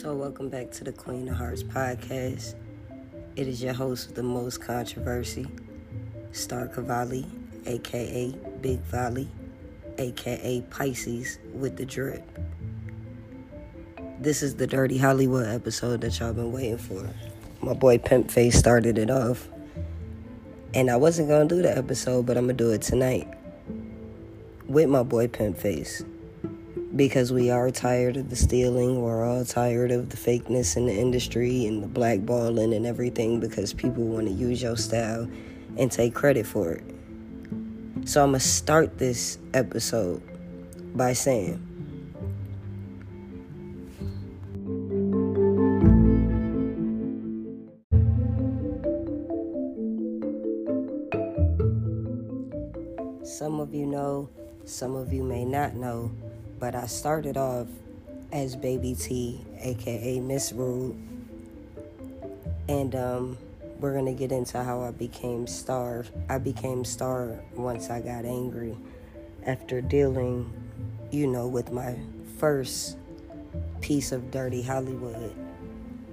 So, welcome back to the Queen of Hearts podcast. It is your host with the most controversy, Star Cavalli, aka Big Valley, aka Pisces with the drip. This is the Dirty Hollywood episode that y'all been waiting for. My boy Pimp Face started it off. And I wasn't gonna do the episode, but I'm gonna do it tonight with my boy Pimp Face because we are tired of the stealing. We're all tired of the fakeness in the industry and the blackballing and everything because people want to use your style and take credit for it. So I'm going to start this episode by saying, Some of you know, some of you may not know, but I started off as Baby T, aka Miss Rude. And um, we're gonna get into how I became star. I became star once I got angry after dealing, you know, with my first piece of dirty Hollywood.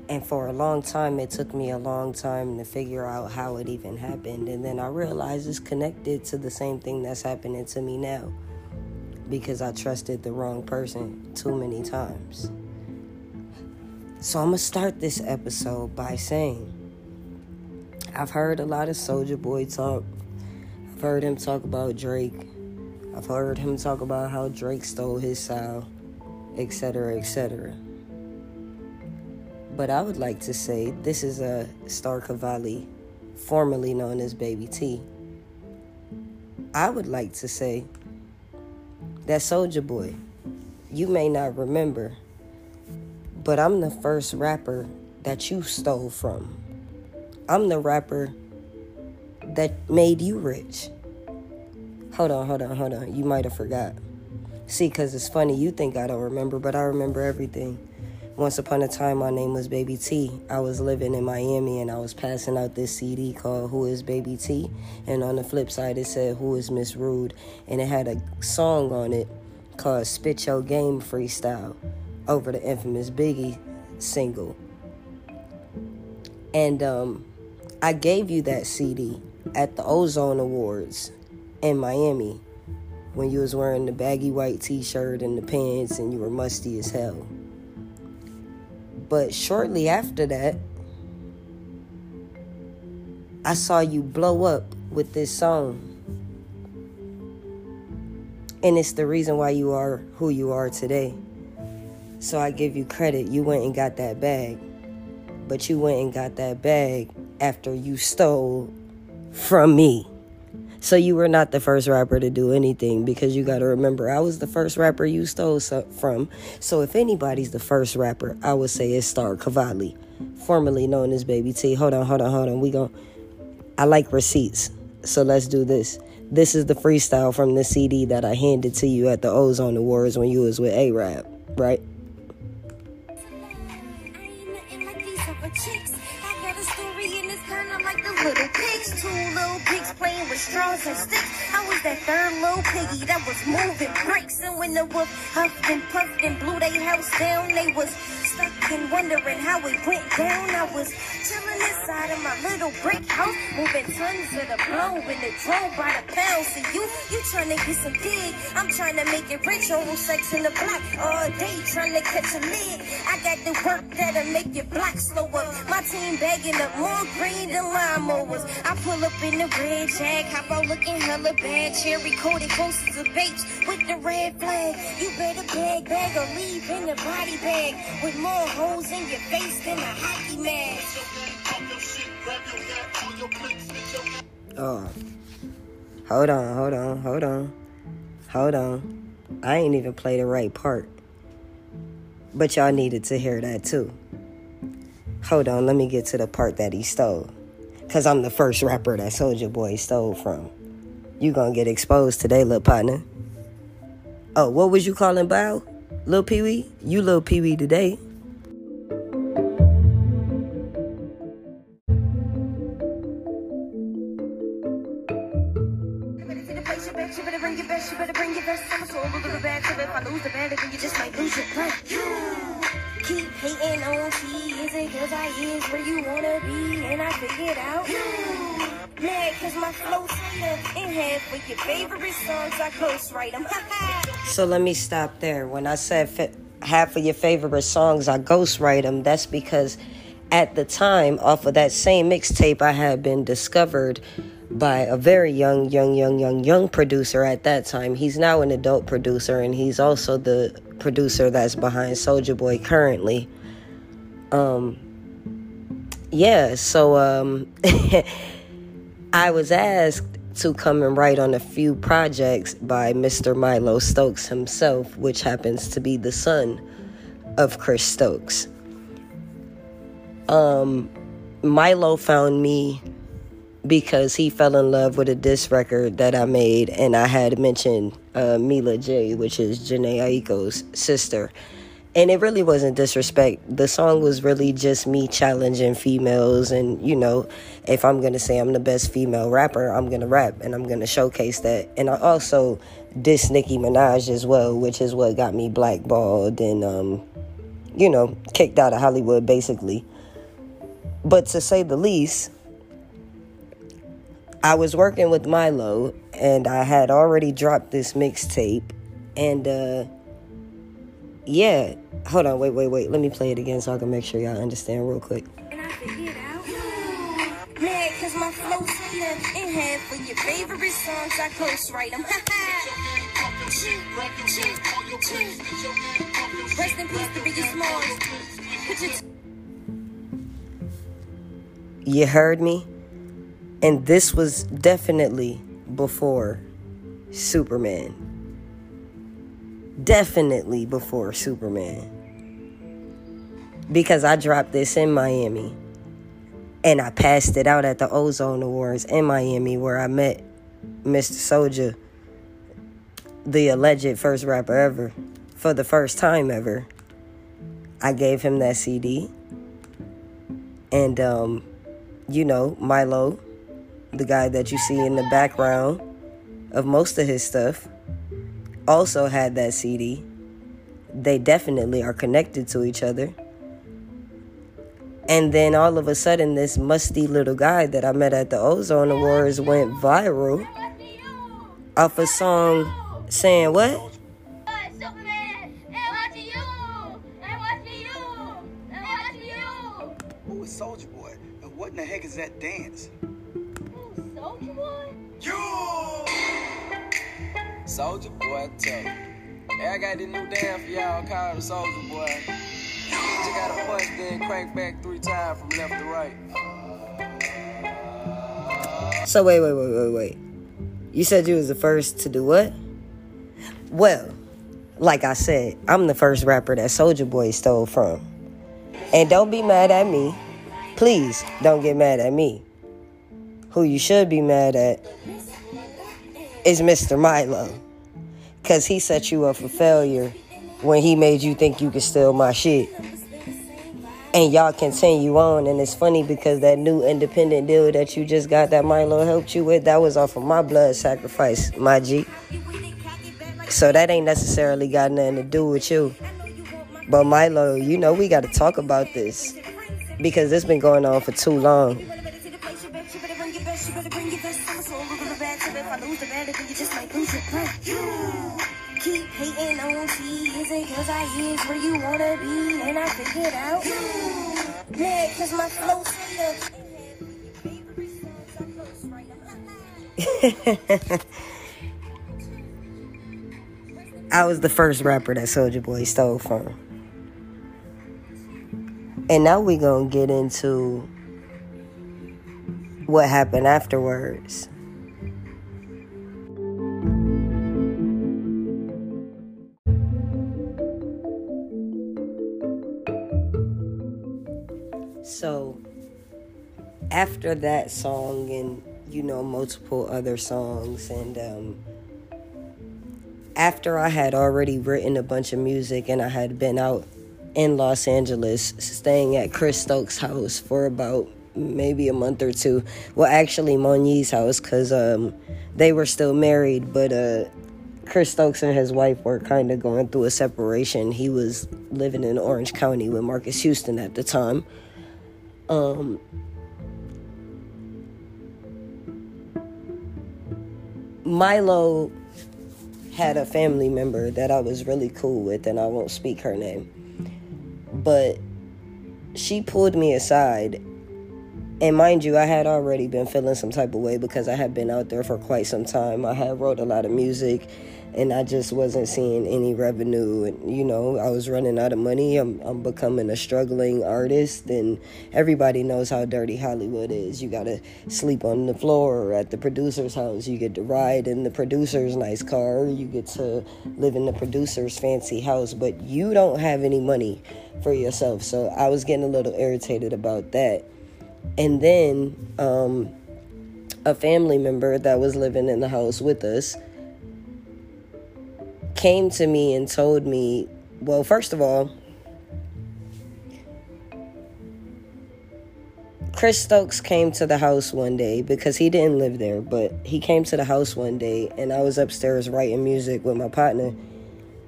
And for a long time, it took me a long time to figure out how it even happened. And then I realized it's connected to the same thing that's happening to me now because I trusted the wrong person too many times. So I'm going to start this episode by saying I've heard a lot of Soulja Boy talk. I've heard him talk about Drake. I've heard him talk about how Drake stole his style, etc., etc. But I would like to say this is a Star Cavalli, formerly known as Baby T. I would like to say that Soulja Boy, you may not remember, but I'm the first rapper that you stole from. I'm the rapper that made you rich. Hold on, hold on, hold on. You might have forgot. See, because it's funny, you think I don't remember, but I remember everything. Once upon a time, my name was Baby T. I was living in Miami and I was passing out this CD called Who is Baby T? And on the flip side, it said Who is Miss Rude? And it had a song on it called Spit Your Game Freestyle over the infamous Biggie single. And um, I gave you that CD at the Ozone Awards in Miami when you was wearing the baggy white t-shirt and the pants and you were musty as hell. But shortly after that, I saw you blow up with this song. And it's the reason why you are who you are today. So I give you credit. You went and got that bag. But you went and got that bag after you stole from me. So you were not the first rapper to do anything because you got to remember I was the first rapper you stole from. So if anybody's the first rapper, I would say it's Star Cavalli, formerly known as Baby T. Hold on, hold on, hold on. We go. I like receipts. So let's do this. This is the freestyle from the CD that I handed to you at the Ozone Awards when you was with Arab, right? Sticks. I was that third little piggy that was moving bricks. And when the wolf huffed and puffed and blew their house down, they was stuck and wondering how it went down. I was chilling inside of my little brick house, moving tons of the blow in the drove by the pound. See you, you trying to get some dig. I'm trying to make it rich, oral sex in the black all day, trying to catch a lid. I got the work that'll make you black slow up. My team bagging up more green than lawnmowers. I pull up in the red jag, hop out looking hella bad. Cherry coated posters of babes with the red flag. You better bag, bag, or leave in the body bag with more holes in your face than a hockey mask. Oh. Hold on, hold on, hold on. Hold on. I ain't even play the right part. But y'all needed to hear that too. Hold on, let me get to the part that he stole. Cause I'm the first rapper that Soulja Boy stole from. You gonna get exposed today, little partner. Oh, what was you calling Bow? Lil Pee Wee? You Lil Pee Wee today. Keep hating on T, is it cause I is where you wanna be? And I figured out. Cause my flow sweeter in for your favorite songs, I ghost write them. So let me stop there. When I said half of your favorite songs, I ghostwrite them. That's because at the time, off of that same mixtape, I had been discovered by a very young, young, young, young, young producer at that time. He's now an adult producer, and he's also the producer that's behind Soulja Boy currently. Um, yeah, so um, I was asked to come and write on a few projects by Mr. Milo Stokes himself, which happens to be the son of Chris Stokes. Um, Milo found me because he fell in love with a disc record that I made, and I had mentioned uh, Mila J, which is Jhené Aiko's sister. And it really wasn't disrespect. The song was really just me challenging females. And, you know, if I'm going to say I'm the best female rapper, I'm going to rap and I'm going to showcase that. And I also diss Nicki Minaj as well, which is what got me blackballed and, um, you know, kicked out of Hollywood, basically. But to say the least, I was working with Milo and I had already dropped this mixtape. And, uh, yeah, hold on, wait, wait, wait. Let me play it again so I can make sure y'all understand real quick. And I figured out. Mad cause my flow sweeter in half for your favorite songs, I ghost write them. Rest in peace to Biggie Smalls. You heard me? And this was definitely before Superman. Definitely before Superman. Because I dropped this in Miami. And I passed it out at the Ozone Awards in Miami where I met Mr. Soulja, the alleged first rapper ever, for the first time ever. I gave him that CD. And um you know, Milo, the guy that you see in the background of most of his stuff, also had that CD. They definitely are connected to each other. And then all of a sudden, this musty little guy that I met at the Ozone Awards went viral off a song saying, What? Soulja Boy? And what in the heck is that dance? Soulja boy, him. Hey, I got this new dance for y'all called the Soulja Boy. Just gotta punch, then crank back three times from left to right. So, wait, wait, wait, wait, wait. You said you was the first to do what? Well, like I said, I'm the first rapper that Soulja Boy stole from. And don't be mad at me. Please don't get mad at me. Who you should be mad at is Mr. Milo. Because he set you up for failure when he made you think you could steal my shit. And y'all continue on. And it's funny because that new independent deal that you just got that Milo helped you with, that was off of my blood sacrifice, my G. So that ain't necessarily got nothing to do with you. But Milo, you know we got to talk about this because it's been going on for too long. Keep hating on cause I where you wanna be? And I out. Mad cause my flow sweeter. I was the first rapper that Soulja Boy stole from. And now we gonna get into what happened afterwards. So after that song and you know multiple other songs and um after I had already written a bunch of music and I had been out in Los Angeles staying at Chris Stokes' house for about maybe a month or two. Well, actually, Monique's house because um, they were still married, but uh, Chris Stokes and his wife were kind of going through a separation. He was living in Orange County with Marcus Houston at the time. Um, Milo had a family member that I was really cool with, and I won't speak her name. But she pulled me aside. And mind you, I had already been feeling some type of way because I had been out there for quite some time. I had wrote a lot of music and I just wasn't seeing any revenue. And, you know, I was running out of money. I'm, I'm becoming a struggling artist, and everybody knows how dirty Hollywood is. You got to sleep on the floor at the producer's house. You get to ride in the producer's nice car. You get to live in the producer's fancy house, but you don't have any money for yourself. So I was getting a little irritated about that. And then um, a family member that was living in the house with us came to me and told me, well, first of all, Chris Stokes came to the house one day because he didn't live there, but he came to the house one day and I was upstairs writing music with my partner.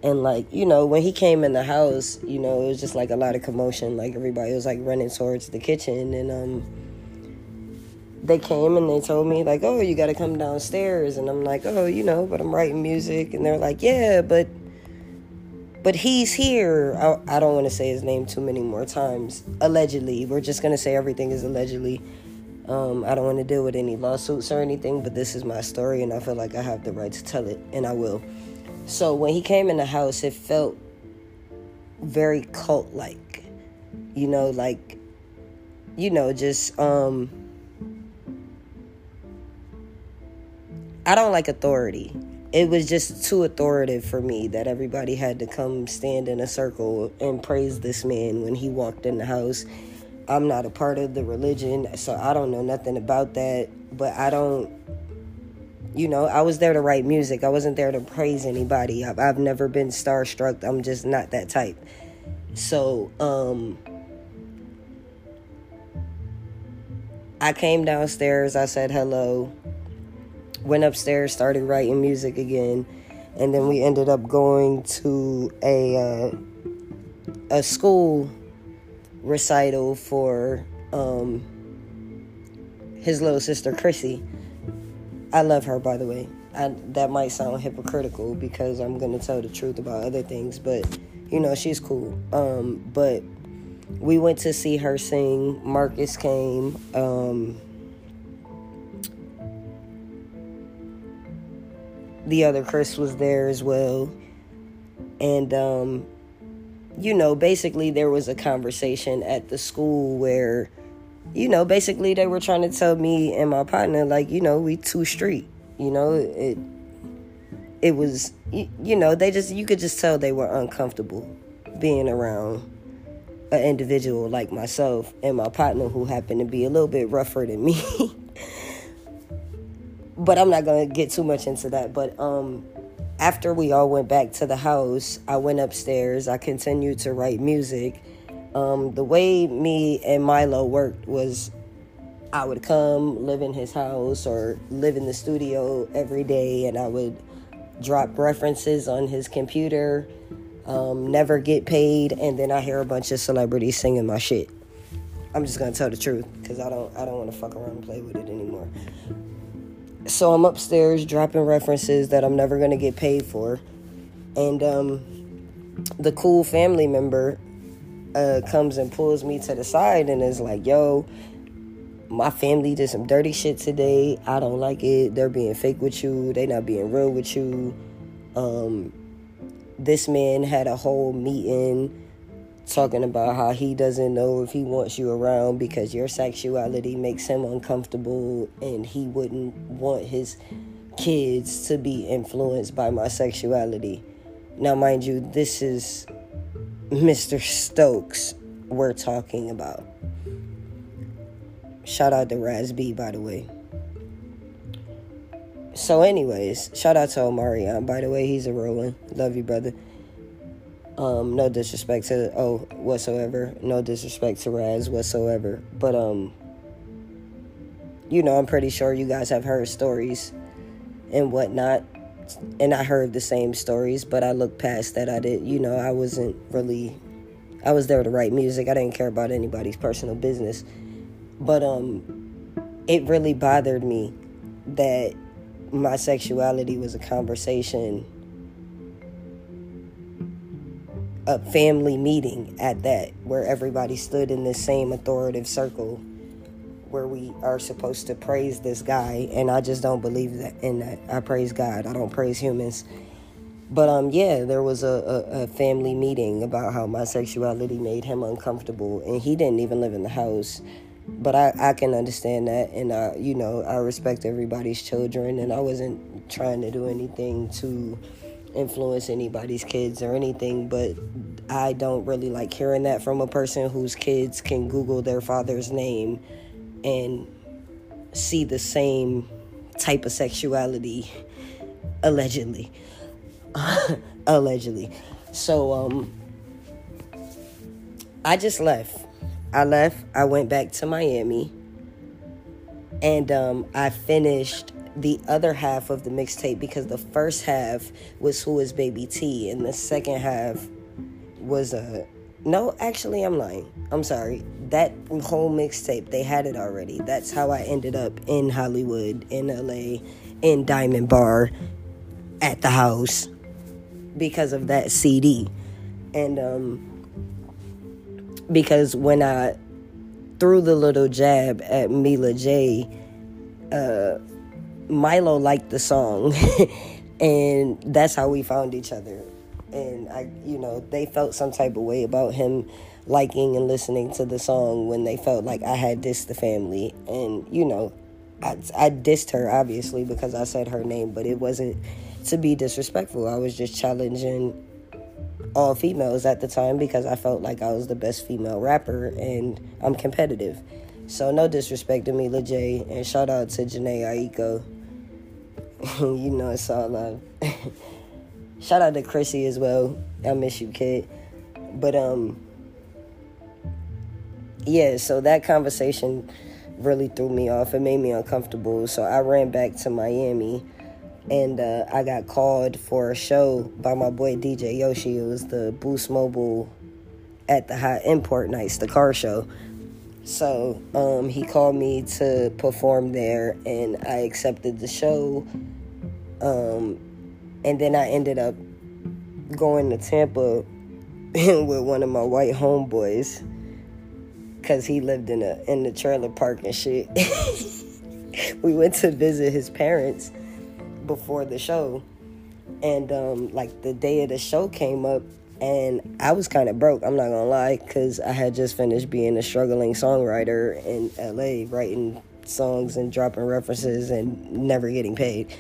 And like, you know, when he came in the house, you know, it was just like a lot of commotion. Like everybody was like running towards the kitchen and um they came and they told me like, "Oh, you got to come downstairs." And I'm like, "Oh, you know, but I'm writing music." And they're like, "Yeah, but but he's here." I, I don't want to say his name too many more times. Allegedly, we're just gonna say everything is allegedly. Um, I don't want to deal with any lawsuits or anything, but this is my story, and I feel like I have the right to tell it, and I will. So when he came in the house, it felt very cult-like, you know, like you know, just um I don't like authority. It was just too authoritative for me that everybody had to come stand in a circle and praise this man when he walked in the house. I'm not a part of the religion, so I don't know nothing about that, but I don't you know, I was there to write music. I wasn't there to praise anybody. I've, I've never been starstruck. I'm just not that type. So, um, I came downstairs. I said hello went upstairs, started writing music again, and then we ended up going to a uh, a school recital for um, his little sister Chrissy. I love her, by the way. That might sound hypocritical because I'm gonna tell the truth about other things, but you know she's cool. Um, but we went to see her sing. Marcus came. Um, the other Chris was there as well. And, um, you know, basically there was a conversation at the school where, you know, basically they were trying to tell me and my partner, like, you know, we two street, you know, it, it was, you, you know, they just, you could just tell they were uncomfortable being around an individual like myself and my partner who happened to be a little bit rougher than me. but I'm not gonna get too much into that. But um, after we all went back to the house, I went upstairs. I continued to write music. Um, the way me and Milo worked was I would come live in his house or live in the studio every day, and I would drop references on his computer. Um, never get paid, and then I hear a bunch of celebrities singing my shit. I'm just gonna tell the truth because I don't I don't want to fuck around and play with it anymore. So I'm upstairs dropping references that I'm never to get paid for. And um, the cool family member uh, comes and pulls me to the side and is like, yo, my family did some dirty shit today. I don't like it. They're being fake with you. They not being real with you. Um, this man had a whole meeting talking about how he doesn't know if he wants you around because your sexuality makes him uncomfortable and he wouldn't want his kids to be influenced by my sexuality. Now, mind you, this is Mr. Stokes we're talking about. Shout out to Raz B, by the way. So, anyways, shout out to Omarion, by the way. He's a rolling. Love you, brother. Um, no disrespect to oh whatsoever. No disrespect to Raz whatsoever. But um, you know, I'm pretty sure you guys have heard stories and whatnot. And I heard the same stories, but I looked past that. I did, you know, I wasn't really I was there to write music. I didn't care about anybody's personal business. But um it really bothered me that my sexuality was a conversation a family meeting at that where everybody stood in this same authoritative circle where we are supposed to praise this guy and I just don't believe that in that. I praise God. I don't praise humans. But um yeah, there was a, a, a family meeting about how my sexuality made him uncomfortable and he didn't even live in the house. But I, I can understand that and I you know, I respect everybody's children and I wasn't trying to do anything to influence anybody's kids or anything, but I don't really like hearing that from a person whose kids can Google their father's name and see the same type of sexuality allegedly. allegedly. So um I just left. I left. I went back to Miami and um I finished the other half of the mixtape because the first half was Who is Baby T and the second half was a no, actually I'm lying. I'm sorry. That whole mixtape, they had it already. That's how I ended up in Hollywood, in LA, in Diamond Bar, at the house because of that CD. And um because when I threw the little jab at Mila J, uh Milo liked the song, and that's how we found each other. And I, you know, they felt some type of way about him liking and listening to the song when they felt like I had dissed the family. And, you know, I, I dissed her obviously because I said her name, but it wasn't to be disrespectful. I was just challenging all females at the time because I felt like I was the best female rapper and I'm competitive. So no disrespect to Mila J and shout out to Jhené Aiko. you know it's all love. Shout out to Chrissy as well. I miss you, kid. But um yeah, so that conversation really threw me off. It made me uncomfortable. So I ran back to Miami and uh, I got called for a show by my boy DJ Yoshi. It was the Boost Mobile at the Hot Import Nights, the car show. So um, he called me to perform there, and I accepted the show. Um, and then I ended up going to Tampa with one of my white homeboys because he lived in a in the trailer park and shit. we went to visit his parents before the show, and um, like the day of the show came up, and I was kind of broke. I'm not gonna lie, because I had just finished being a struggling songwriter in LA, writing songs and dropping references and never getting paid.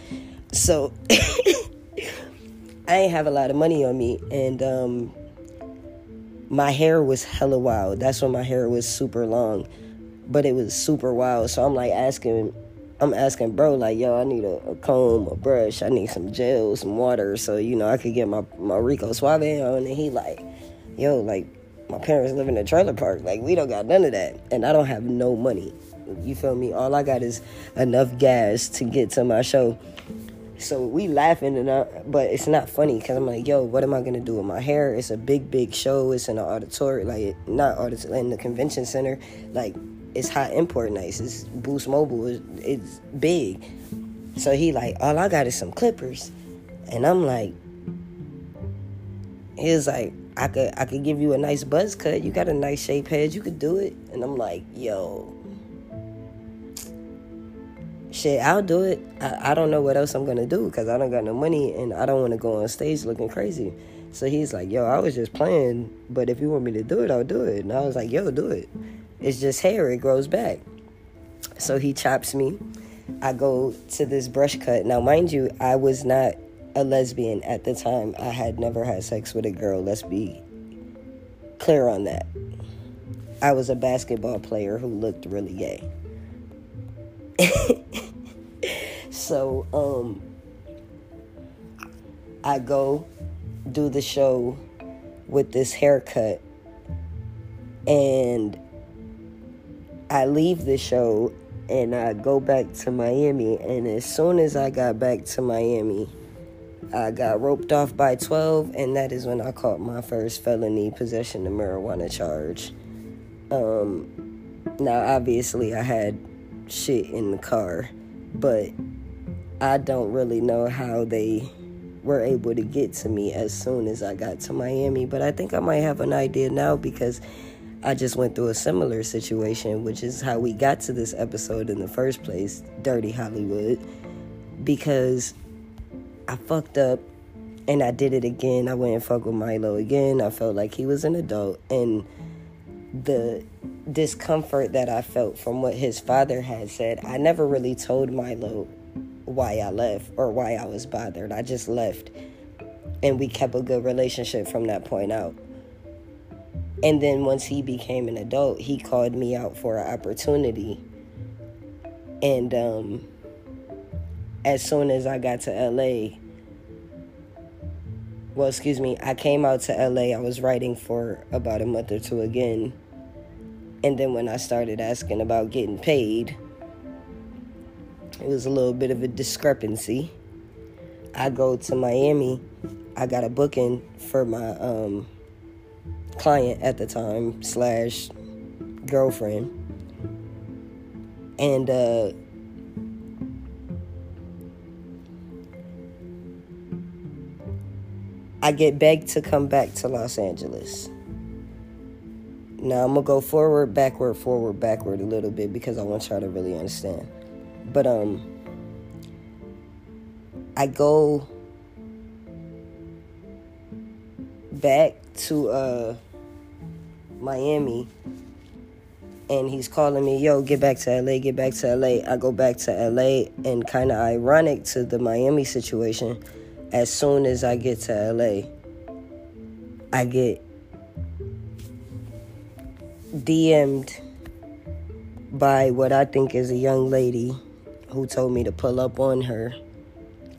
So I ain't have a lot of money on me, and um, my hair was hella wild. That's when my hair was super long, but it was super wild. So I'm like asking, I'm asking bro, like, yo, I need a, a comb, a brush, I need some gel, some water, so you know I could get my my Rico Suave on. And he like, yo, like my parents live in a trailer park, like we don't got none of that, and I don't have no money. You feel me? All I got is enough gas to get to my show. So we laughing and uh, but it's not funny because I'm like, yo, what am I gonna do with my hair? It's a big, big show. It's in an auditorium, like not auditorium, in the convention center. Like it's hot import nice. It's Boost Mobile. It's, it's big. So he like, all I got is some clippers, and I'm like, he was like, I could I could give you a nice buzz cut. You got a nice shape head. You could do it. And I'm like, yo, shit, I'll do it. I, I don't know what else I'm gonna do because I don't got no money and I don't want to go on stage looking crazy. So he's like, yo, I was just playing, but if you want me to do it, I'll do it. And I was like, yo, do it. It's just hair, it grows back. So he chops me. I go to this brush cut. Now, mind you, I was not a lesbian at the time. I had never had sex with a girl. Let's be clear on that. I was a basketball player who looked really gay. so um I go do the show with this haircut and I leave the show and I go back to Miami and as soon as I got back to Miami I got roped off by 12, and that is when I caught my first felony possession of marijuana charge. Um, now, obviously, I had shit in the car, but I don't really know how they were able to get to me as soon as I got to Miami. But I think I might have an idea now because I just went through a similar situation, which is how we got to this episode in the first place Dirty Hollywood. Because I fucked up and I did it again. I went and fucked with Milo again. I felt like he was an adult. And the discomfort that I felt from what his father had said, I never really told Milo why I left or why I was bothered. I just left. And we kept a good relationship from that point out. And then once he became an adult, he called me out for an opportunity. And um, as soon as I got to LA, well, excuse me, I came out to LA. I was writing for about a month or two again. And then when I started asking about getting paid, it was a little bit of a discrepancy. I go to Miami. I got a booking for my um, client at the time slash girlfriend, and uh, I get begged to come back to Los Angeles. Now I'm gonna go forward, backward, forward, backward a little bit because I want y'all to really understand. But um I go back to uh Miami and he's calling me, yo, get back to LA, get back to LA. I go back to LA and kind of ironic to the Miami situation as soon as I get to LA, I get DM'd by what I think is a young lady who told me to pull up on her.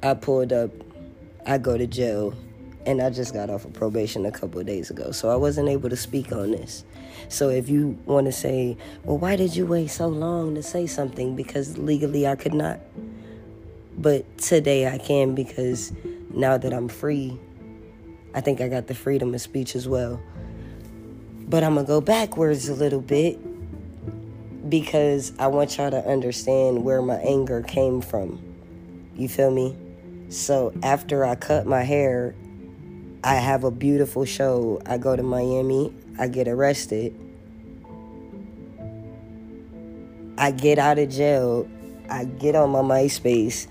I pulled up, I go to jail, and I just got off of probation a couple of days ago. So I wasn't able to speak on this. So if you want to say, well, why did you wait so long to say something? Because legally I could not. But today I can because now that I'm free, I think I got the freedom of speech as well. But I'm going to go backwards a little bit because I want y'all to understand where my anger came from. You feel me? So after I cut my hair, I have a beautiful show. I go to Miami, I get arrested. I get out of jail, I get on my MySpace,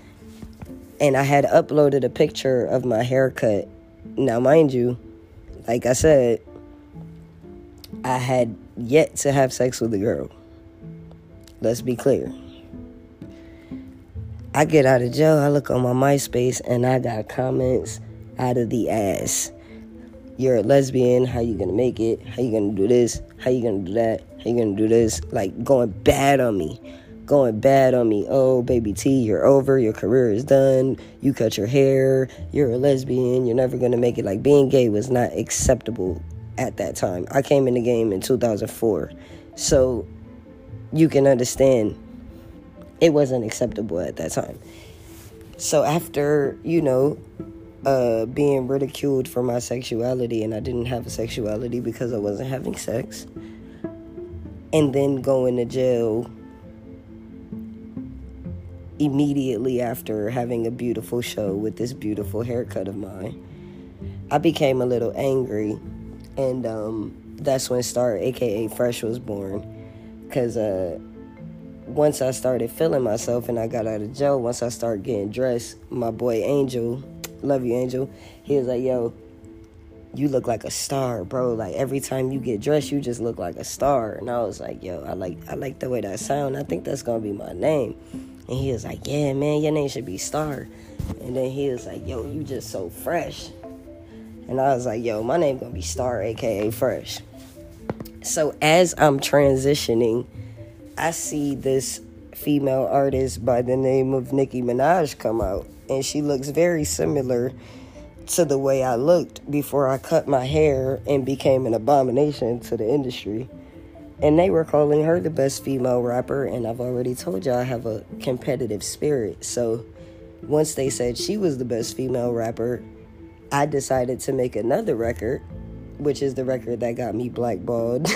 and I had uploaded a picture of my haircut. Now, mind you, like I said, I had yet to have sex with a girl. Let's be clear. I get out of jail, I look on my MySpace, and I got comments out of the ass. You're a lesbian, how you gonna make it? How you gonna do this? How you gonna do that? How you gonna do this? Like going bad on me going bad on me. Oh, baby T, you're over. Your career is done. You cut your hair. You're a lesbian. You're never going to make it. Like, being gay was not acceptable at that time. I came in the game in 2004. So, you can understand it wasn't acceptable at that time. So, after, you know, uh, being ridiculed for my sexuality, and I didn't have a sexuality because I wasn't having sex, and then going to jail immediately after having a beautiful show with this beautiful haircut of mine. I became a little angry, and um, that's when Star, aka Fresh, was born. Because uh, once I started feeling myself and I got out of jail, once I started getting dressed, my boy Angel, love you, Angel, he was like, yo, you look like a star, bro. Like every time you get dressed, you just look like a star. And I was like, yo, I like I like the way that sound. I think that's gonna be my name. And he was like, Yeah, man, your name should be Star. And then he was like, Yo, you just so fresh. And I was like, Yo, my name gonna be Star, aka Fresh. So as I'm transitioning, I see this female artist by the name of Nicki Minaj come out. And she looks very similar to the way I looked before I cut my hair and became an abomination to the industry and they were calling her the best female rapper and i've already told y'all i have a competitive spirit so once they said she was the best female rapper, I decided to make another record, which is the record that got me blackballed.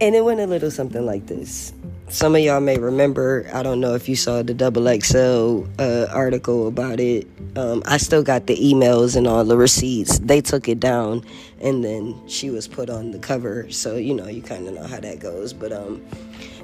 and it went a little something like this. Some of y'all may remember, I don't know if you saw the Double XL uh, article about it. Um, I still got the emails and all the receipts. They took it down and then she was put on the cover. So, you know, you kind of know how that goes. But, um,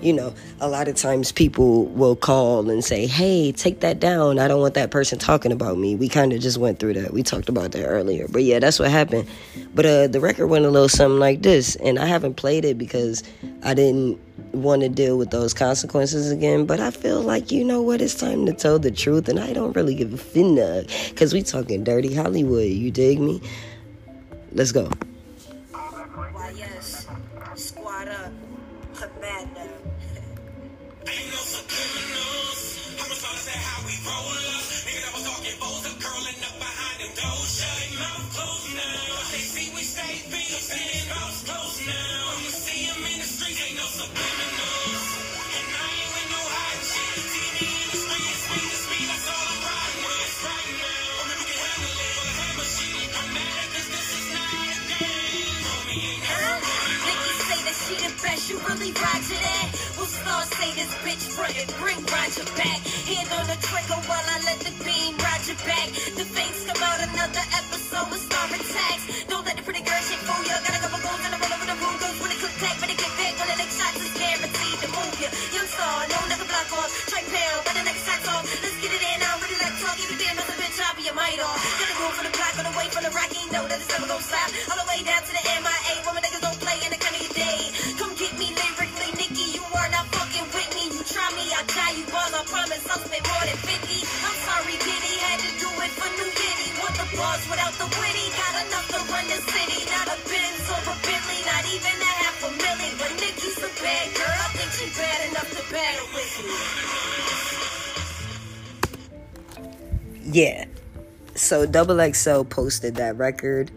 you know, a lot of times people will call and say, hey, take that down. I don't want that person talking about me. We kind of just went through that. We talked about that earlier. But yeah, that's what happened. But uh, the record went a little something like this. And I haven't played it because I didn't want to deal with those consequences again. But I feel like, you know what, it's time to tell the truth. And I don't really give a finna because we talking dirty Hollywood. You dig me? Let's go. Best, you really roger that? Well, Star say this bitch frontin', bring Roger back. Hand on the trigger while I let the beam Roger back. The face come out another episode with star attacks. Don't let the pretty girl shit fool ya. Got a couple goals and I roll over the room. Goes when it click tack, better get back when the next shot is guaranteed to move ya. Young star, no never block off. Try pale, but the next shot's off. Let's get it in now, really like talk. A damn a bitch, I'll be a might off. Gotta go for the block, on the way from the rocky. Know that it's never gonna stop. All the way down to the MIA. Woman I die you all. I promise I'll spend more than 50. I'm sorry, Diddy. Had to do it for New. Want the without the witty. Got enough to run the city. Not a Benz or a Bentley. Not even a half a million. But Nicki's a bad girl. I think bad enough to battle with me. Yeah. So Double XL posted that record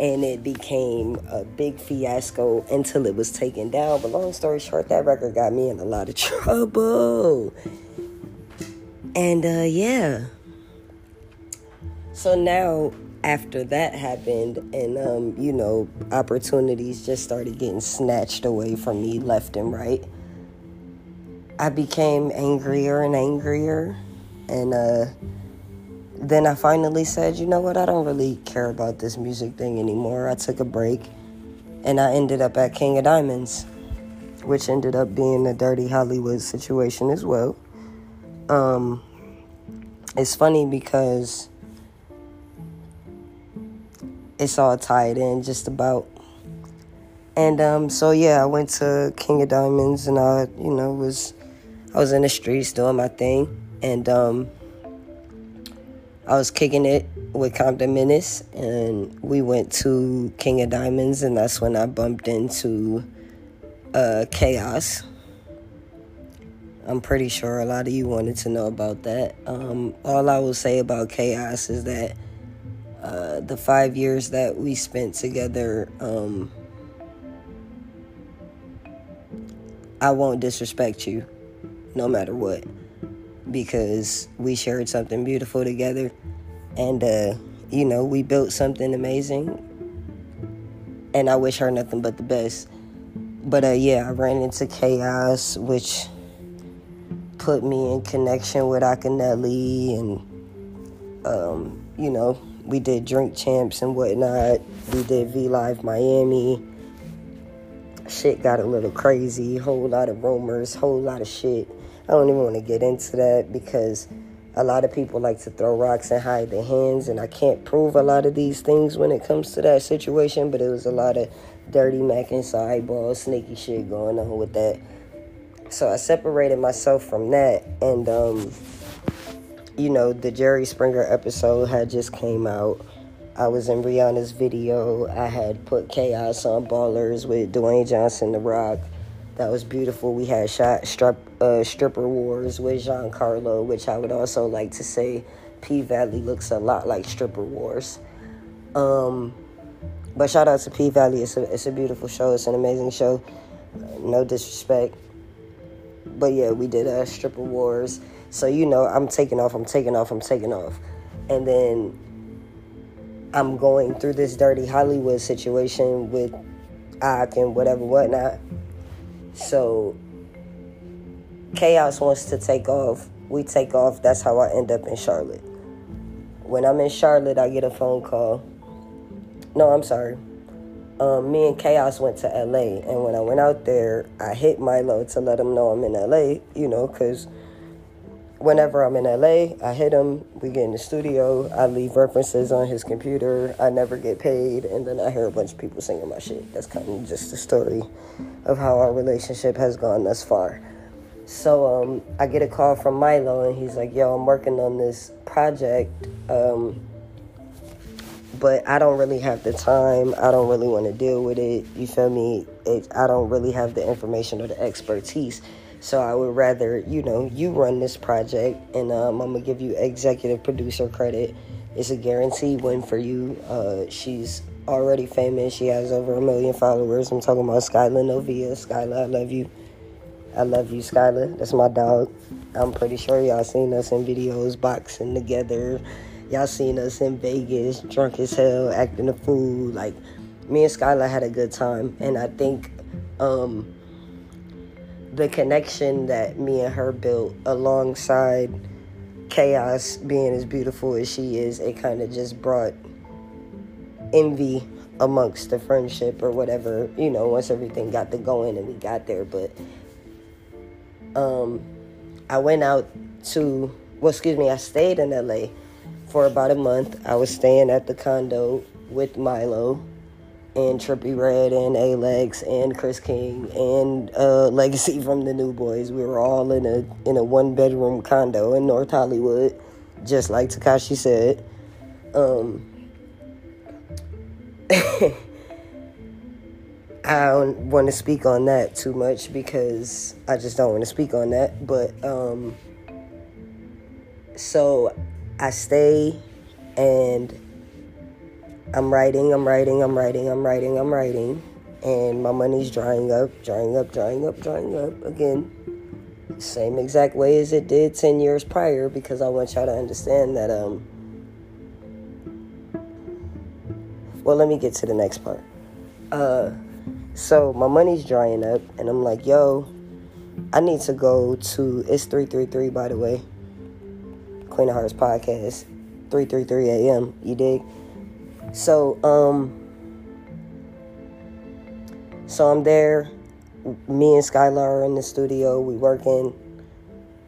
and it became a big fiasco until it was taken down. But long story short, that record got me in a lot of trouble. And uh yeah. So now after that happened and um, you know, opportunities just started getting snatched away from me left and right. I became angrier and angrier and uh then I finally said, you know what, I don't really care about this music thing anymore. I took a break and I ended up at King of Diamonds, which ended up being a dirty Hollywood situation as well. Um, it's funny because it's all tied in just about. And um, so yeah, I went to King of Diamonds and I, you know, was I was in the streets doing my thing and um I was kicking it with Compton Menace, and we went to King of Diamonds, and that's when I bumped into uh, Kayoz. I'm pretty sure a lot of you wanted to know about that. Um, all I will say about Kayoz is that uh, the five years that we spent together, um, I won't disrespect you, no matter what because we shared something beautiful together. And uh, you know we built something amazing. And i wish her nothing but the best. But uh, yeah i ran into Kayoz which put me in connection with Akinyele and um, you know we did drink champs and whatnot. We did v live miami. Shit got a little crazy. Whole lot of rumors. Whole lot of shit I don't even want to get into that because a lot of people like to throw rocks and hide their hands, and I can't prove a lot of these things when it comes to that situation. But it was a lot of dirty mac and sideball, sneaky shit going on with that. So I separated myself from that, and um, you know, the Jerry Springer episode had just came out. I was in Rihanna's video. I had put Kayoz on Ballers with Dwayne Johnson, The Rock. That was beautiful. We had shot strip, uh, stripper wars with Giancarlo, which I would also like to say P Valley looks a lot like stripper wars. Um, but shout out to P Valley. It's a it's a beautiful show. It's an amazing show. No disrespect, but yeah, we did uh, stripper wars. So you know, I'm taking off, I'm taking off, I'm taking off. And then I'm going through this dirty Hollywood situation with Ak and whatever, whatnot. So Kayoz wants to take off. We take off. That's how I end up in Charlotte. When I'm in Charlotte, I get a phone call. No, I'm sorry. Um, me and Kayoz went to LA, and when I went out there, I hit Milo to let him know I'm in LA, you know, because whenever I'm in LA, I hit him, we get in the studio, I leave references on his computer, I never get paid, and then I hear a bunch of people singing my shit. That's kind of just the story of how our relationship has gone thus far. So um, I get a call from Milo, and he's like, "Yo, I'm working on this project, um, but I don't really have the time. I don't really want to deal with it. You feel me? It, I don't really have the information or the expertise. So I would rather, you know, you run this project, and um, I'm gonna give you executive producer credit. It's a guaranteed win for you. Uh, she's already famous. She has over a million followers. I'm talking about Skyla Novea. Skyla, I love you." I love you, Skylar. That's my dog. I'm pretty sure y'all seen us in videos boxing together. Y'all seen us in Vegas, drunk as hell, acting a fool. Like, me and Skylar had a good time. And I think um, the connection that me and her built alongside Kayoz being as beautiful as she is, it kind of just brought envy amongst the friendship or whatever, you know, once everything got to going and we got there. But um, I went out to, well, excuse me, I stayed in LA for about a month. I was staying at the condo with Milo and Trippie Redd and Ayleks and Chris King and uh, Legacy from the New Boyz. We were all in a in a one bedroom condo in North Hollywood, just like Tekashi said. Um, I don't want to speak on that too much because I just don't want to speak on that. But um, so I stay and I'm writing, I'm writing, I'm writing, I'm writing, I'm writing, and my money's drying up, drying up, drying up, drying up again. Same exact way as it did 10 years prior because I want y'all to understand that um well let me get to the next part. Uh so my money's drying up, and I'm like, yo, I need to go to. It's three three three, by the way. Queen of Hearts podcast, three three three a.m. You dig? So um, so I'm there. Me and Skylar are in the studio. We working,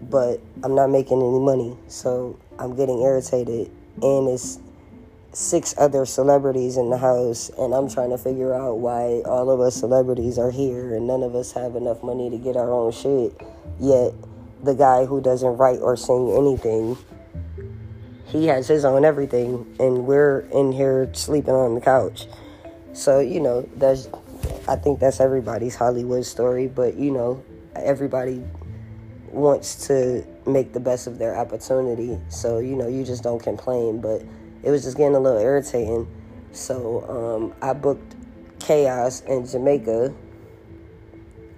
but I'm not making any money. So I'm getting irritated, and it's six other celebrities in the house, and I'm trying to figure out why all of us celebrities are here and none of us have enough money to get our own shit. Yet, the guy who doesn't write or sing anything, he has his own everything, and we're in here sleeping on the couch. So, you know, that's, I think that's everybody's Hollywood story, but, you know, everybody wants to make the best of their opportunity. So, you know, you just don't complain, but it was just getting a little irritating. So um, I booked Kayoz in Jamaica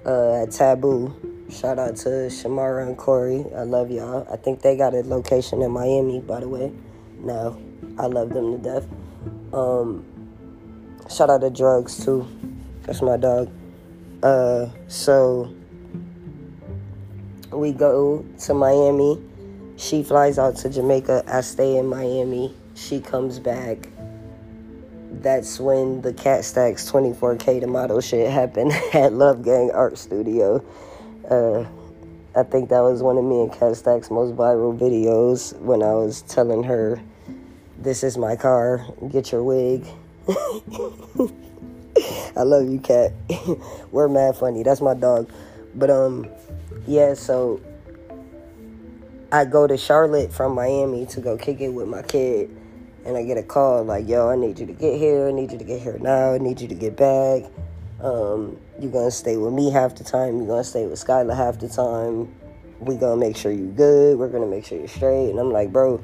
uh, at Taboo. Shout out to Shamara and Corey. I love y'all. I think they got a location in Miami, by the way. No, I love them to death. Um, shout out to Drugs too. That's my dog. Uh, so we go to Miami. She flies out to Jamaica. I stay in Miami she comes back, that's when the Kat Stacks 24K to model shit happened at Love Gang Art Studio. Uh, I think that was one of me and Kat Stack's most viral videos when I was telling her, This is my car, get your wig. I love you, Kat. We're mad funny. That's my dog. But, um, yeah, so I go to Charlotte from Miami to go kick it with my kid and I get a call like, yo, I need you to get here. I need you to get here now. I need you to get back. Um, you're to stay with me half the time. You're to stay with Skylar half the time. Going to make sure you're good. We're to make sure you're straight. And I'm like, bro,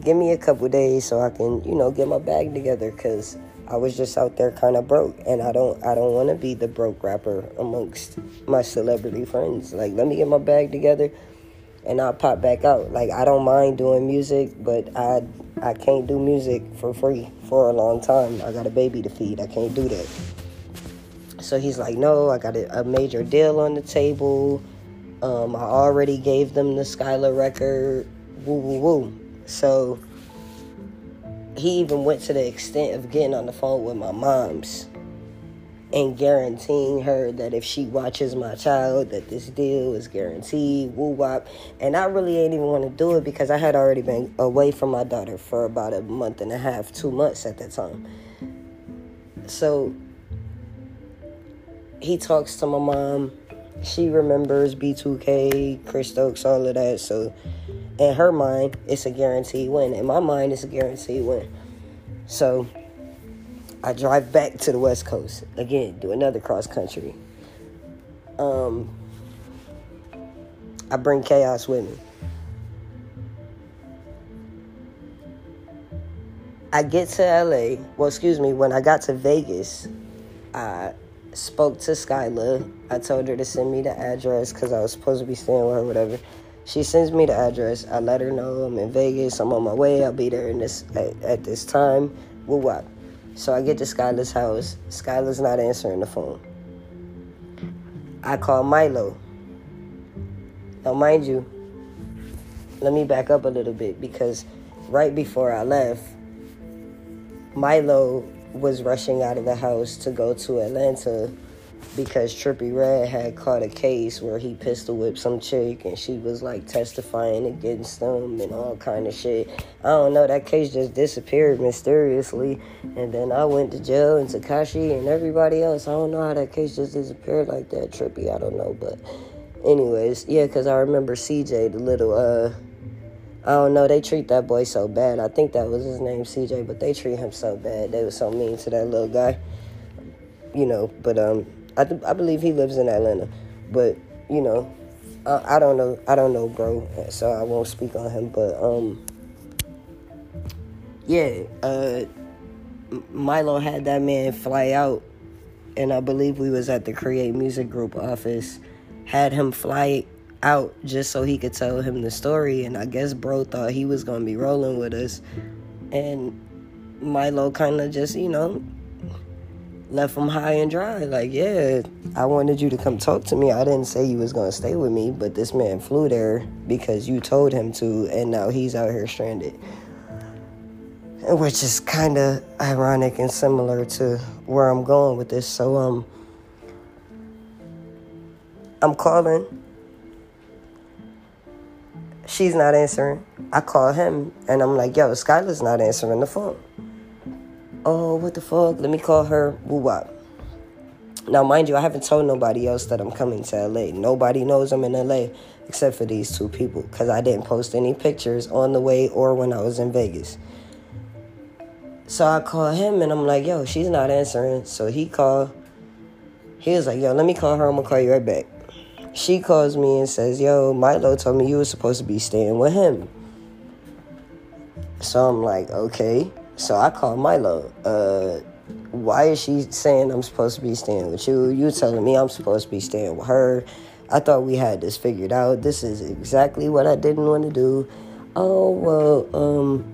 give me a couple days so I can, you know, get my bag together because I was just out there kind of broke. And I don't, I don't want to be the broke rapper amongst my celebrity friends. Like, let me get my bag together and I'll pop back out. Like I don't mind doing music, but I I can't do music for free for a long time. I got a baby to feed. I can't do that. So he's like, no, I got a, a major deal on the table. Um, I already gave them the Skylar record. Woo woo woo. So he even went to the extent of getting on the phone with my mom's and guaranteeing her that if she watches my child that this deal is guaranteed woo wop and i really ain't even want to do it because i had already been away from my daughter for about a month and a half two months at that time so he talks to my mom she remembers b2k chris stokes all of that so in her mind it's a guaranteed win in my mind it's a guaranteed win so I drive back to the West Coast again, do another cross country. Um, I bring Kayoz with me. I get to LA. Well, excuse me. When I got to Vegas, I spoke to Skyla. I told her to send me the address because I was supposed to be staying with her, whatever. She sends me the address. I let her know I'm in Vegas. I'm on my way. I'll be there in this at, at this time. Woo what? So I get to Skylar's house. Skylar's not answering the phone. I call Milo. Now, mind you, let me back up a little bit because right before I left, Milo was rushing out of the house to go to Atlanta because Trippie Redd had caught a case where he pistol whipped some chick and she was like testifying against them and all kind of shit. I don't know, that case just disappeared mysteriously and then I went to jail and Tekashi and everybody else. I don't know how that case just disappeared like that, Trippie, I don't know, but anyways, yeah, cuz I remember CJ, the little uh I don't know, they treat that boy so bad. I think that was his name, CJ, but they treat him so bad. They were so mean to that little guy. You know, but um I, th- I believe he lives in Atlanta, but you know, I, I don't know. I don't know, bro. So I won't speak on him. But um, yeah. Uh, Milo had that man fly out, and I believe we was at the Create Music Group office. Had him fly out just so he could tell him the story, and I guess bro thought he was gonna be rolling with us, and Milo kind of just you know left him high and dry. Like, yeah, I wanted you to come talk to me. I didn't say you was gonna stay with me, but this man flew there because you told him to, and now he's out here stranded. Which is kind of ironic and similar to where I'm going with this. So, um, I'm calling. She's not answering. I call him and I'm like, yo, Skylar's not answering the phone oh, what the fuck? Let me call her woo wop. Now, mind you, I haven't told nobody else that I'm coming to LA. Nobody knows I'm in LA except for these two people because I didn't post any pictures on the way or when I was in Vegas. So I call him and I'm like, yo, she's not answering. So he called. He was like, yo, let me call her. I'm going to call you right back. She calls me and says, yo, Milo told me you were supposed to be staying with him. So I'm like, okay. So I call Milo. Uh, why is she saying I'm supposed to be staying with you? You telling me I'm supposed to be staying with her. I thought we had this figured out. This is exactly what I didn't want to do. Oh well, um,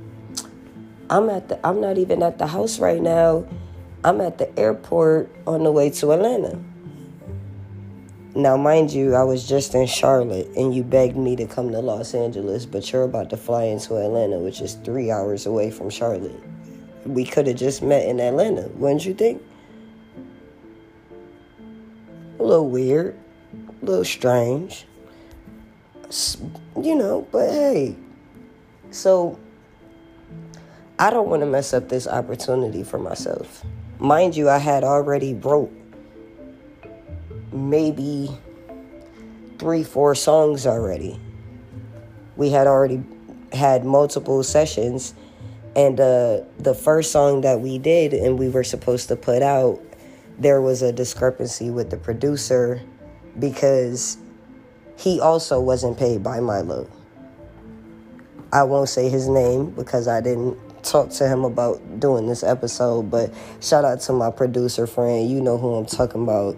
I'm at the. I'm not even at the house right now. I'm at the airport on the way to Atlanta. Now, mind you, I was just in Charlotte and you begged me to come to Los Angeles, but you're about to fly into Atlanta, which is three hours away from Charlotte we could have just met in Atlanta, wouldn't you think? A little weird, a little strange, you know, but hey. So, I don't want to mess up this opportunity for myself. Mind you, I had already wrote maybe three, four songs already. We had already had multiple sessions and uh, the first song that we did and we were supposed to put out, there was a discrepancy with the producer because he also wasn't paid by Milo. I won't say his name because I didn't talk to him about doing this episode, but shout out to my producer friend. You know who I'm talking about.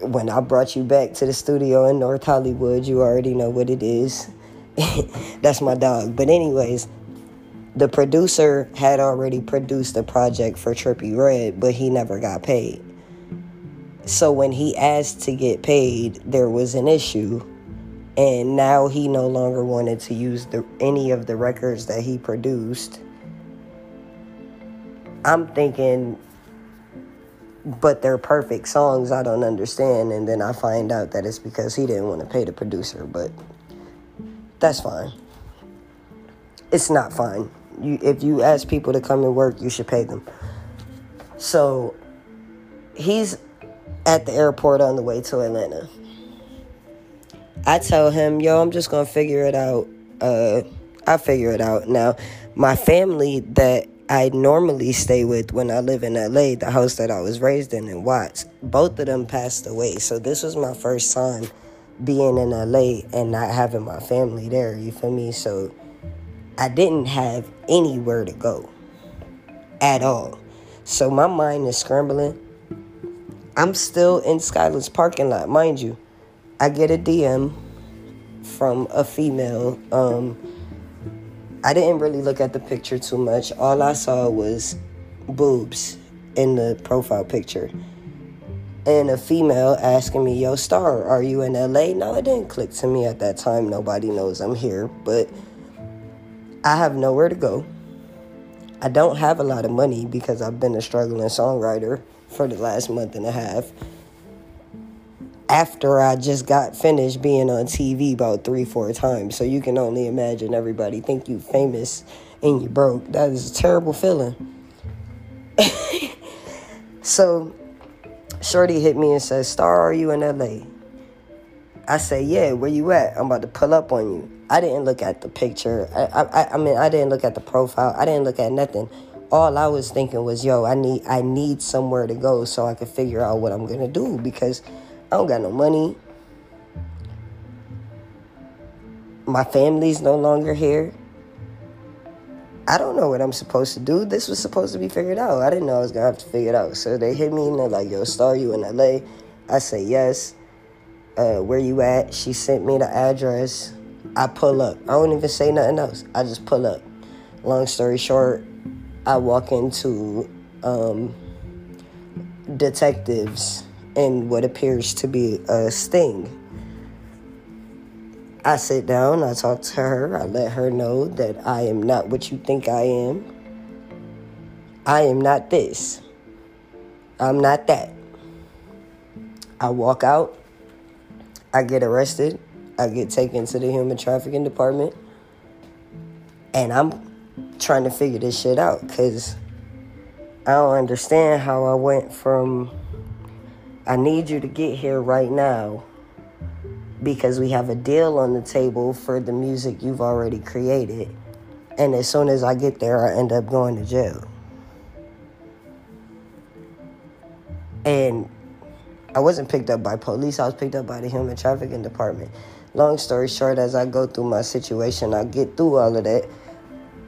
When I brought you back to the studio in North Hollywood, you already know what it is. That's my dog. But, anyways, the producer had already produced a project for Trippie Redd, but he never got paid. So, when he asked to get paid, there was an issue. And now he no longer wanted to use the, any of the records that he produced. I'm thinking but they're perfect songs I don't understand. And then I find out that it's because he didn't want to pay the producer but that's fine. It's not fine. You if you ask people to come and work you should pay them. So he's at the airport on the way to Atlanta. I tell him yo I'm just going to figure it out uh I'll figure it out now. My family that I normally stay with when I live in LA, the house that I was raised in in Watts. Both of them passed away. So this was my first time being in LA and not having my family there, you feel me? So I didn't have anywhere to go at all. So my mind is scrambling. I'm still in Skyland's parking lot, mind you. I get a DM from a female um, I didn't really look at the picture too much. All I saw was boobs in the profile picture. And a female asking me, Yo, Star, are you in LA? No, it didn't click to me at that time. Nobody knows I'm here, but I have nowhere to go. I don't have a lot of money because I've been a struggling songwriter for the last month and a half after I just got finished being on TV about three, four times. So you can only imagine everybody think you famous and you broke. That is a terrible feeling. so Shorty hit me and said, Star, are you in LA? I say, yeah, where you at? I'm about to pull up on you. I didn't look at the picture. I, I, I mean, I didn't look at the profile. I didn't look at nothing. All I was thinking was, yo, I need, I need somewhere to go so I can figure out what I'm gonna do because I don't got no money. My family's no longer here. I don't know what I'm supposed to do. This was supposed to be figured out. I didn't know I was gonna have to figure it out. So they hit me and they're like, "Yo, Star, you in LA?" I say yes. Uh, where you at? She sent me the address. I pull up. I don't even say nothing else. I just pull up. Long story short, I walk into um, detectives in what appears to be a sting. I sit down, I talk to her, I let her know that I am not what you think I am. I am not this. I'm not that. I walk out, I get arrested, I get taken to the human trafficking department, and I'm trying to figure this shit out because I don't understand how I went from I need you to get here right now because we have a deal on the table for the music you've already created. And as soon as I get there, I end up going to jail. And I wasn't picked up by police, I was picked up by the human trafficking department. Long story short, as I go through my situation, I get through all of that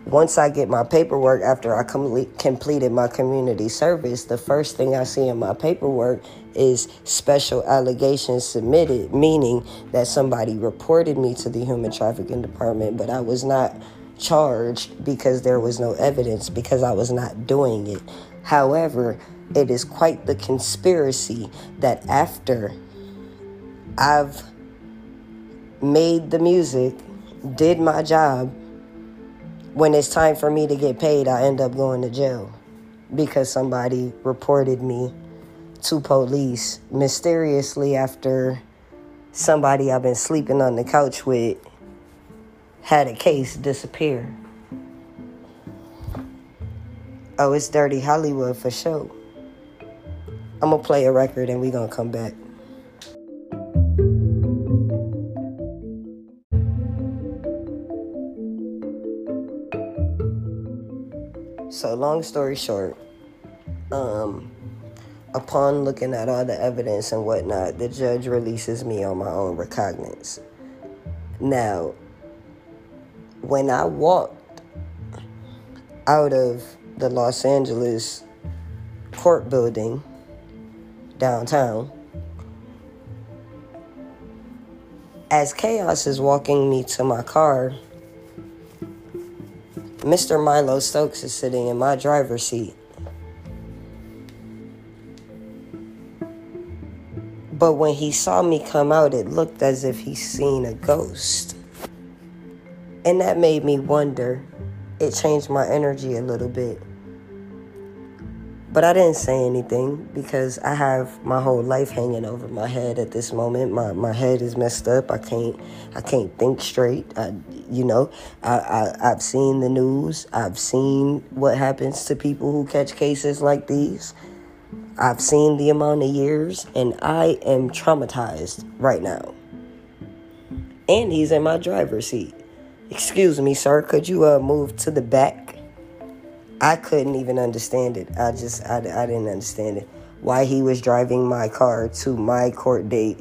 once I get my paperwork after I complete, completed my community service, the first thing I see in my paperwork is special allegations submitted, meaning that somebody reported me to the human trafficking department, but I was not charged because there was no evidence because I was not doing it. However, it is quite the conspiracy that after I've made the music, did my job, when it's time for me to get paid, I end up going to jail because somebody reported me to police mysteriously after somebody I've been sleeping on the couch with had a case disappear. Oh, it's Dirty Hollywood for sure. I'm gonna play a record and we gonna come back. So, long story short, um, upon looking at all the evidence and whatnot, the judge releases me on my own recognizance. Now, when I walked out of the Los Angeles court building downtown, as Kayoz is walking me to my car, Mr. Milo Stokes is sitting in my driver's seat. But when he saw me come out, it looked as if he seen a ghost. And that made me wonder. It changed my energy a little bit. But I didn't say anything because I have my whole life hanging over my head at this moment. My my head is messed up. I can't I can't think straight. I, you know, I, I I've seen the news. I've seen what happens to people who catch cases like these. I've seen the amount of years, and I am traumatized right now. And he's in my driver's seat. Excuse me, sir. Could you uh, move to the back? I couldn't even understand it. I just, I, I didn't understand it. Why he was driving my car to my court date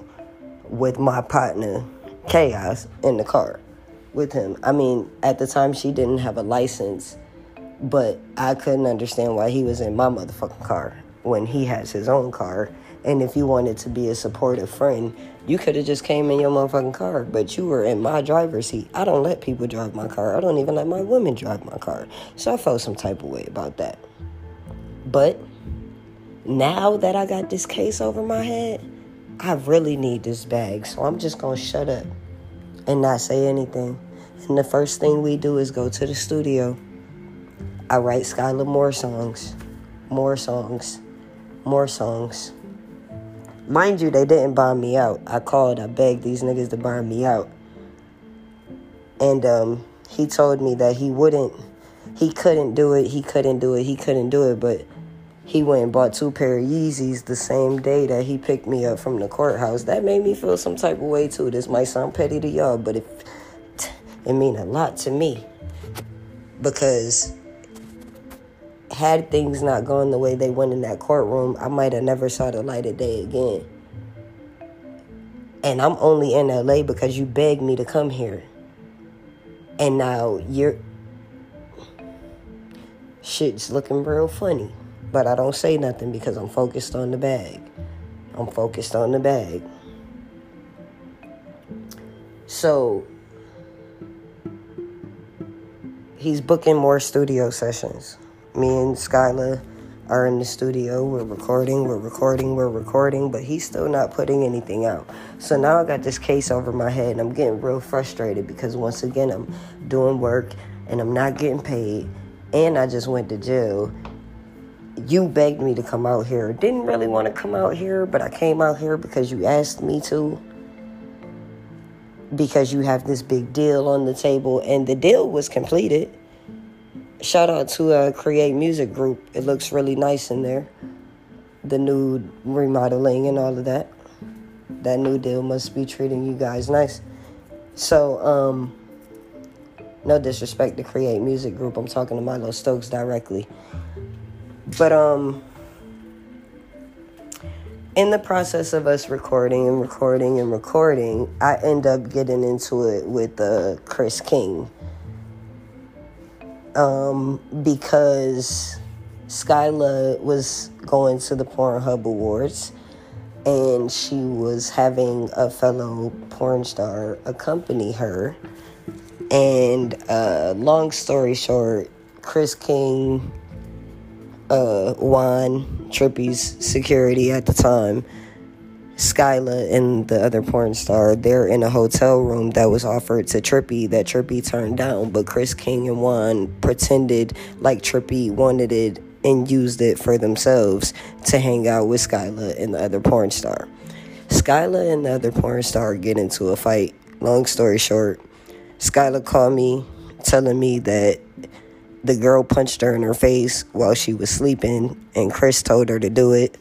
with my partner, Kayoz, in the car with him. I mean, at the time, she didn't have a license, but I couldn't understand why he was in my motherfucking car when he has his own car. And if you wanted to be a supportive friend, you could have just came in your motherfucking car, but you were in my driver's seat. I don't let people drive my car. I don't even let my women drive my car. So I felt some type of way about that. But now that I got this case over my head, I really need this bag. So I'm just going to shut up and not say anything. And the first thing we do is go to the studio. I write Skylar more songs, more songs more songs. Mind you, they didn't buy me out. I called, I begged these niggas to buy me out. And um, he told me that he wouldn't, he couldn't do it, he couldn't do it, he couldn't do it, but he went and bought two pair of Yeezys the same day that he picked me up from the courthouse. That made me feel some type of way too. This might sound petty to y'all, but it, it mean a lot to me. Because had things not gone the way they went in that courtroom, I might have never saw the light of day again. And I'm only in LA because you begged me to come here. And now you're. Shit's looking real funny. But I don't say nothing because I'm focused on the bag. I'm focused on the bag. So. He's booking more studio sessions me and Skyla are in the studio. We're recording, we're recording, we're recording, but he's still not putting anything out. So now I got this case over my head and I'm getting real frustrated because once again I'm doing work and I'm not getting paid and I just went to jail. You begged me to come out here. Didn't really want to come out here, but I came out here because you asked me to. Because you have this big deal on the table and the deal was completed shout out to uh, Create Music Group. It looks really nice in there. The new remodeling and all of that. That new deal must be treating you guys nice. So, um, no disrespect to Create Music Group. I'm talking to Milo Stokes directly. But, um, in the process of us recording and recording and recording, I end up getting into it with uh, Chris King um, because Skyla was going to the Pornhub Awards and she was having a fellow porn star accompany her. And uh, long story short, Chris King, uh, Juan, Trippie's security at the time, Skyla and the other porn star, they're in a hotel room that was offered to Trippie that Trippie turned down, but Chris King and Juan pretended like Trippie wanted it and used it for themselves to hang out with Skyla and the other porn star. Skyla and the other porn star get into a fight. Long story short, Skyla called me telling me that the girl punched her in her face while she was sleeping, and Chris told her to do it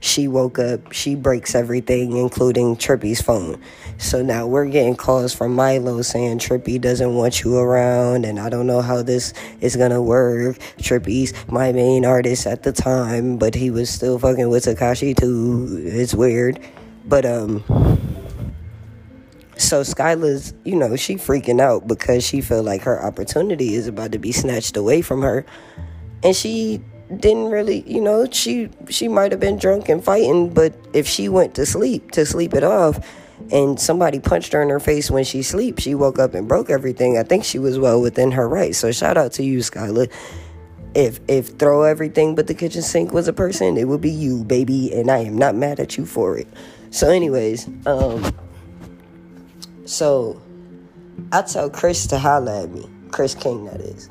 she woke up, she breaks everything, including Trippie's phone. So now we're getting calls from Milo saying Trippie doesn't want you around, and I don't know how this is gonna work. Trippie's my main artist at the time, but he was still fucking with Tekashi too. It's weird. But, um, so Skyla's, you know, she freaking out because she feel like her opportunity is about to be snatched away from her. And she didn't really, you know, she she might have been drunk and fighting, but if she went to sleep to sleep it off, and somebody punched her in her face when she sleep. She woke up and broke everything. I think she was well within her right. So shout out to you, Skylar. If if throw everything but the kitchen sink was a person, it would be you, baby, and I am not mad at you for it. So, anyways, um, so I tell Chris to holla at me, Chris King, that is,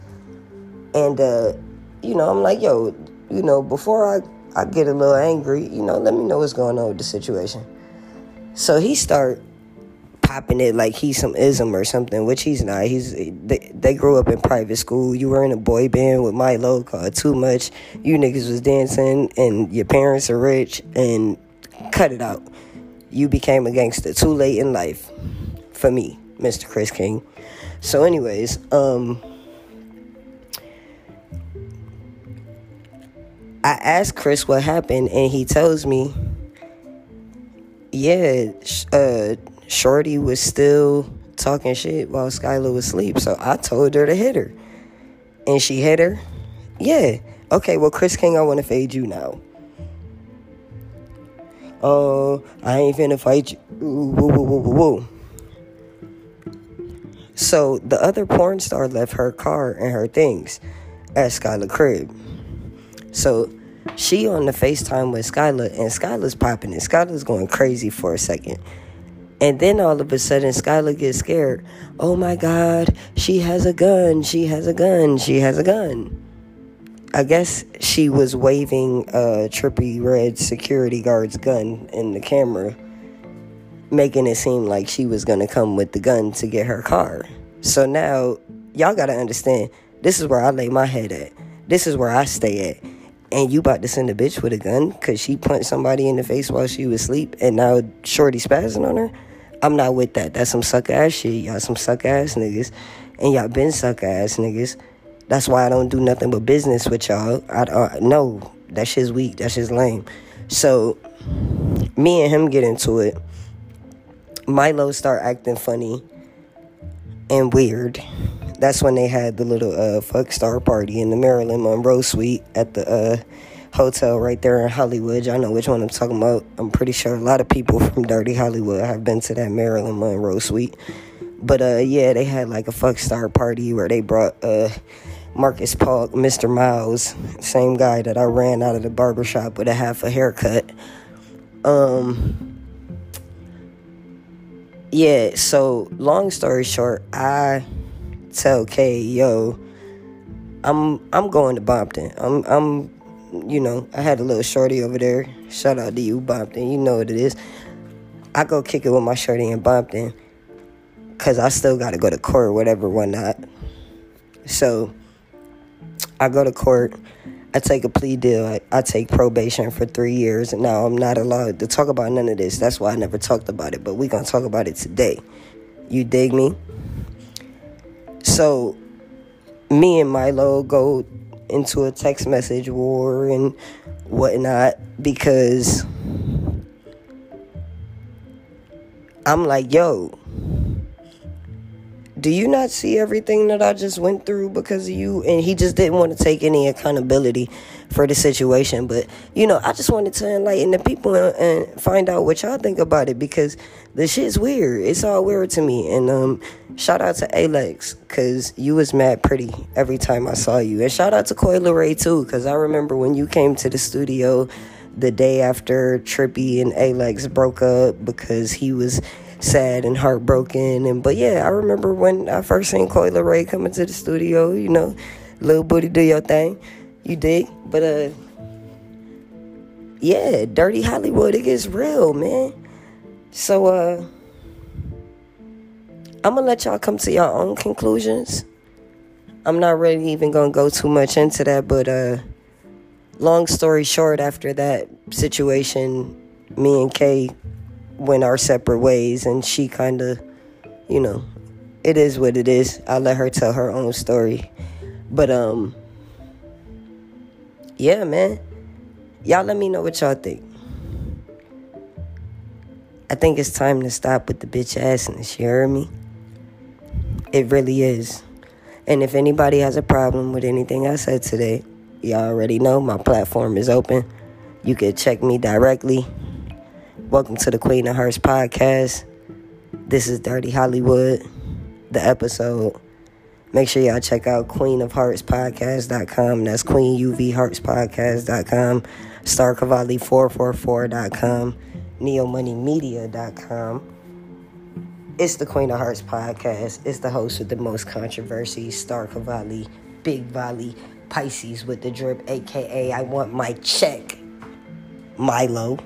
and uh, you know, I'm like, yo, you know, before I I get a little angry, you know, let me know what's going on with the situation. So he start popping it like he's some ism or something, which he's not. He's they, they grew up in private school. You were in a boy band with Milo called Too Much. You niggas was dancing, and your parents are rich, and cut it out. You became a gangster too late in life, for me, Mr. Chris King. So, anyways, um. I asked Chris what happened, and he tells me, yeah, uh, Shorty was still talking shit while Skylar was asleep. So I told her to hit her. And she hit her. Yeah. Okay, well, Chris King, I want to fade you now. Oh, I ain't finna fight you. Woo, woo, woo, woo, woo. So the other porn star left her car and her things at Skylar crib. So she on the FaceTime with Skylar, and Skylar's popping it. Skylar's going crazy for a second. And then all of a sudden, Skylar gets scared. Oh my God, she has a gun. She has a gun. She has a gun. I guess she was waving a Trippie Redd security guard's gun in the camera, making it seem like she was going to come with the gun to get her car. So now, y'all got to understand this is where I lay my head at. This is where I stay at and you about to send a bitch with a gun because she punched somebody in the face while she was asleep and now shorty spazzing on her? I'm not with that. That's some suck ass shit. Y'all some suck ass niggas. And y'all been suck ass niggas. That's why i don't do nothing but business with y'all. I uh, no that shit's weak. That shit's lame. So me and him get into it. Milo start acting funny and weird that's when they had the little uh, fuck star party in the Marilyn Monroe suite at the uh, hotel right there in Hollywood. I know which one I'm talking about. I'm pretty sure a lot of people from Dirty Hollywood have been to that Marilyn Monroe suite. But uh, yeah, they had like a fuck star party where they brought uh, Marcus Paul, Mr. Miles, same guy that I ran out of the barbershop with a half a haircut. Um, yeah, so long story short, I tell Kay, yo, I'm I'm going to Bompton. I'm I'm you know, I had a little shorty over there. Shout out to you, Bompton. You know what it is. I go kick it with my shorty in Bompton. Cause I still gotta go to court, whatever, whatnot. So I go to court. I take a plea deal. I, I take probation for three years, and now I'm not allowed to talk about none of this. That's why I never talked about it. But we're gonna talk about it today. You dig me? So, me and Milo go into a text message war and whatnot because I'm like, yo, do you not see everything that I just went through because of you? And he just didn't want to take any accountability for the situation. But, you know, I just wanted to enlighten the people and, and find out what y'all think about it because the shit's weird. It's all weird to me. And um, shout out to Ayleks because you was mad pretty every time I saw you. And shout out to Coi Leray too because I remember when you came to the studio the day after Trippy and Ayleks broke up because he was sad and heartbroken. And but yeah, I remember when I first seen Coi Leray coming to the studio. You know, little booty, do your thing. You dig? But uh, yeah, dirty Hollywood. It gets real, man. So uh, I'm gonna let y'all come to your own conclusions. I'm not really even gonna go too much into that, but uh, long story short, after that situation, me and Kay went our separate ways, and she kind of, you know, it is what it is. I let her tell her own story, but um, yeah, man, y'all let me know what y'all think. I think it's time to stop with the bitch assness. You hear me? It really is. And if anybody has a problem with anything I said today, y'all already know my platform is open. You can check me directly Welcome to the Queen of Hearts podcast. This is Dirty Hollywood, the episode. Make sure y'all check out Queen of Hearts Podcast.com. That's Queen UV Hearts Podcast.com. Star Cavalli 444.com. NeoMoneyMedia.com. It's the Queen of Hearts podcast. It's the host with the most controversy, Star Cavalli, Big Volley, Pisces with the drip, aka I want my check, Milo.